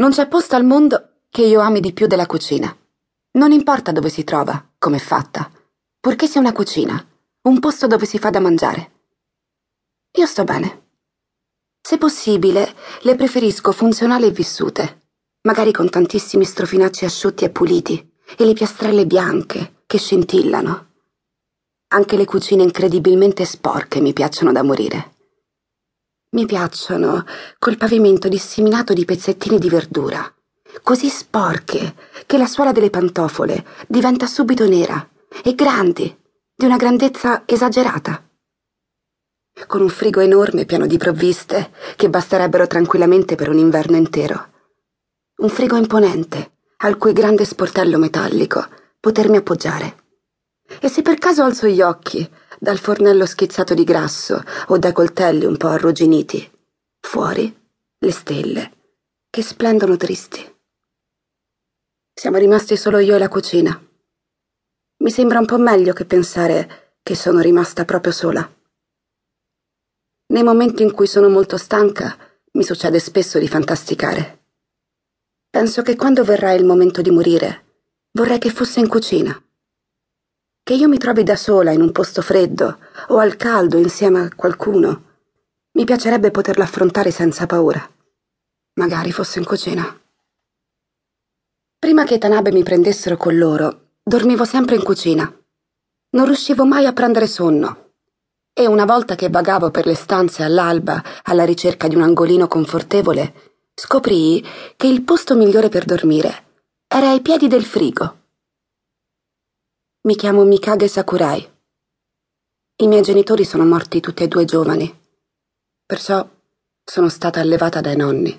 Non c'è posto al mondo che io ami di più della cucina. Non importa dove si trova, come è fatta, purché sia una cucina, un posto dove si fa da mangiare. Io sto bene. Se possibile, le preferisco funzionali e vissute, magari con tantissimi strofinacci asciutti e puliti e le piastrelle bianche che scintillano. Anche le cucine incredibilmente sporche mi piacciono da morire. Mi piacciono col pavimento disseminato di pezzettini di verdura, così sporche che la suola delle pantofole diventa subito nera e grandi, di una grandezza esagerata. Con un frigo enorme pieno di provviste che basterebbero tranquillamente per un inverno intero. Un frigo imponente, al cui grande sportello metallico potermi appoggiare. E se per caso alzo gli occhi dal fornello schizzato di grasso o dai coltelli un po' arrugginiti, fuori le stelle, che splendono tristi. Siamo rimasti solo io e la cucina. Mi sembra un po' meglio che pensare che sono rimasta proprio sola. Nei momenti in cui sono molto stanca, mi succede spesso di fantasticare. Penso che quando verrà il momento di morire, vorrei che fosse in cucina. Che io mi trovi da sola in un posto freddo o al caldo insieme a qualcuno. Mi piacerebbe poterlo affrontare senza paura. Magari fosse in cucina. Prima che Tanabe mi prendessero con loro, dormivo sempre in cucina. Non riuscivo mai a prendere sonno e una volta che vagavo per le stanze all'alba alla ricerca di un angolino confortevole, scoprii che il posto migliore per dormire era ai piedi del frigo. Mi chiamo Mikage Sakurai. I miei genitori sono morti tutti e due giovani, perciò sono stata allevata dai nonni.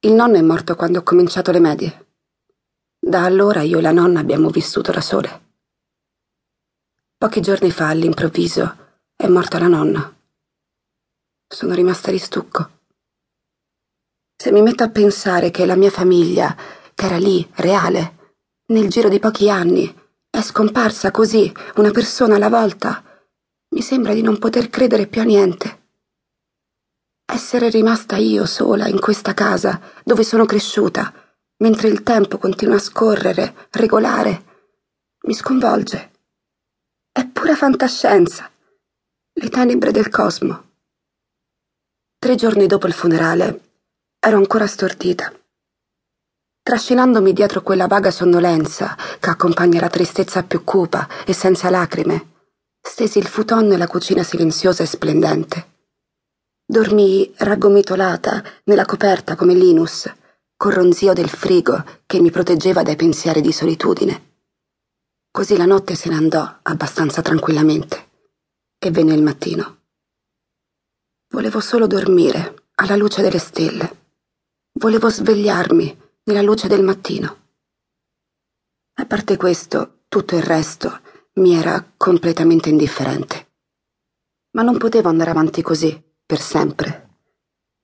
Il nonno è morto quando ho cominciato le medie. Da allora io e la nonna abbiamo vissuto da sole. Pochi giorni fa, all'improvviso, è morta la nonna. Sono rimasta di stucco. Se mi metto a pensare che la mia famiglia, che era lì, reale, nel giro di pochi anni, è scomparsa così, una persona alla volta, mi sembra di non poter credere più a niente. Essere rimasta io sola in questa casa dove sono cresciuta, mentre il tempo continua a scorrere, regolare, mi sconvolge. È pura fantascienza le tenebre del cosmo. Tre giorni dopo il funerale ero ancora stordita. Trascinandomi dietro quella vaga sonnolenza che accompagna la tristezza più cupa e senza lacrime, stesi il futon nella cucina silenziosa e splendente. Dormii raggomitolata nella coperta come Linus, col ronzio del frigo che mi proteggeva dai pensieri di solitudine. Così la notte se ne andò abbastanza tranquillamente e venne il mattino. Volevo solo dormire alla luce delle stelle. Volevo svegliarmi nella luce del mattino. A parte questo, tutto il resto mi era completamente indifferente. Ma non potevo andare avanti così, per sempre.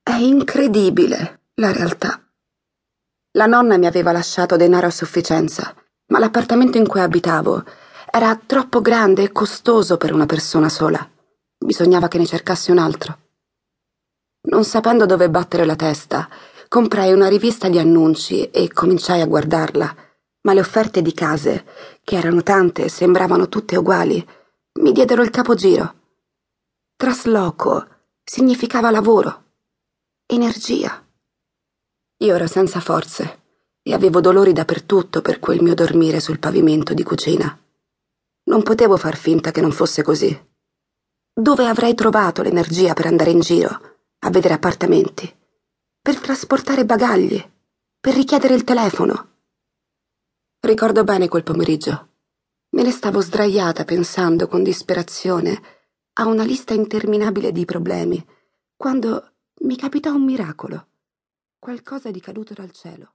È incredibile la realtà. La nonna mi aveva lasciato denaro a sufficienza, ma l'appartamento in cui abitavo era troppo grande e costoso per una persona sola. Bisognava che ne cercassi un altro. Non sapendo dove battere la testa, comprai una rivista di annunci e cominciai a guardarla, ma le offerte di case, che erano tante e sembravano tutte uguali, mi diedero il capogiro. Trasloco significava lavoro, energia. Io ero senza forze e avevo dolori dappertutto per quel mio dormire sul pavimento di cucina. Non potevo far finta che non fosse così. Dove avrei trovato l'energia per andare in giro, a vedere appartamenti, per trasportare bagagli, per richiedere il telefono? Ricordo bene quel pomeriggio. Me ne stavo sdraiata pensando con disperazione a una lista interminabile di problemi, quando mi capitò un miracolo, qualcosa di caduto dal cielo.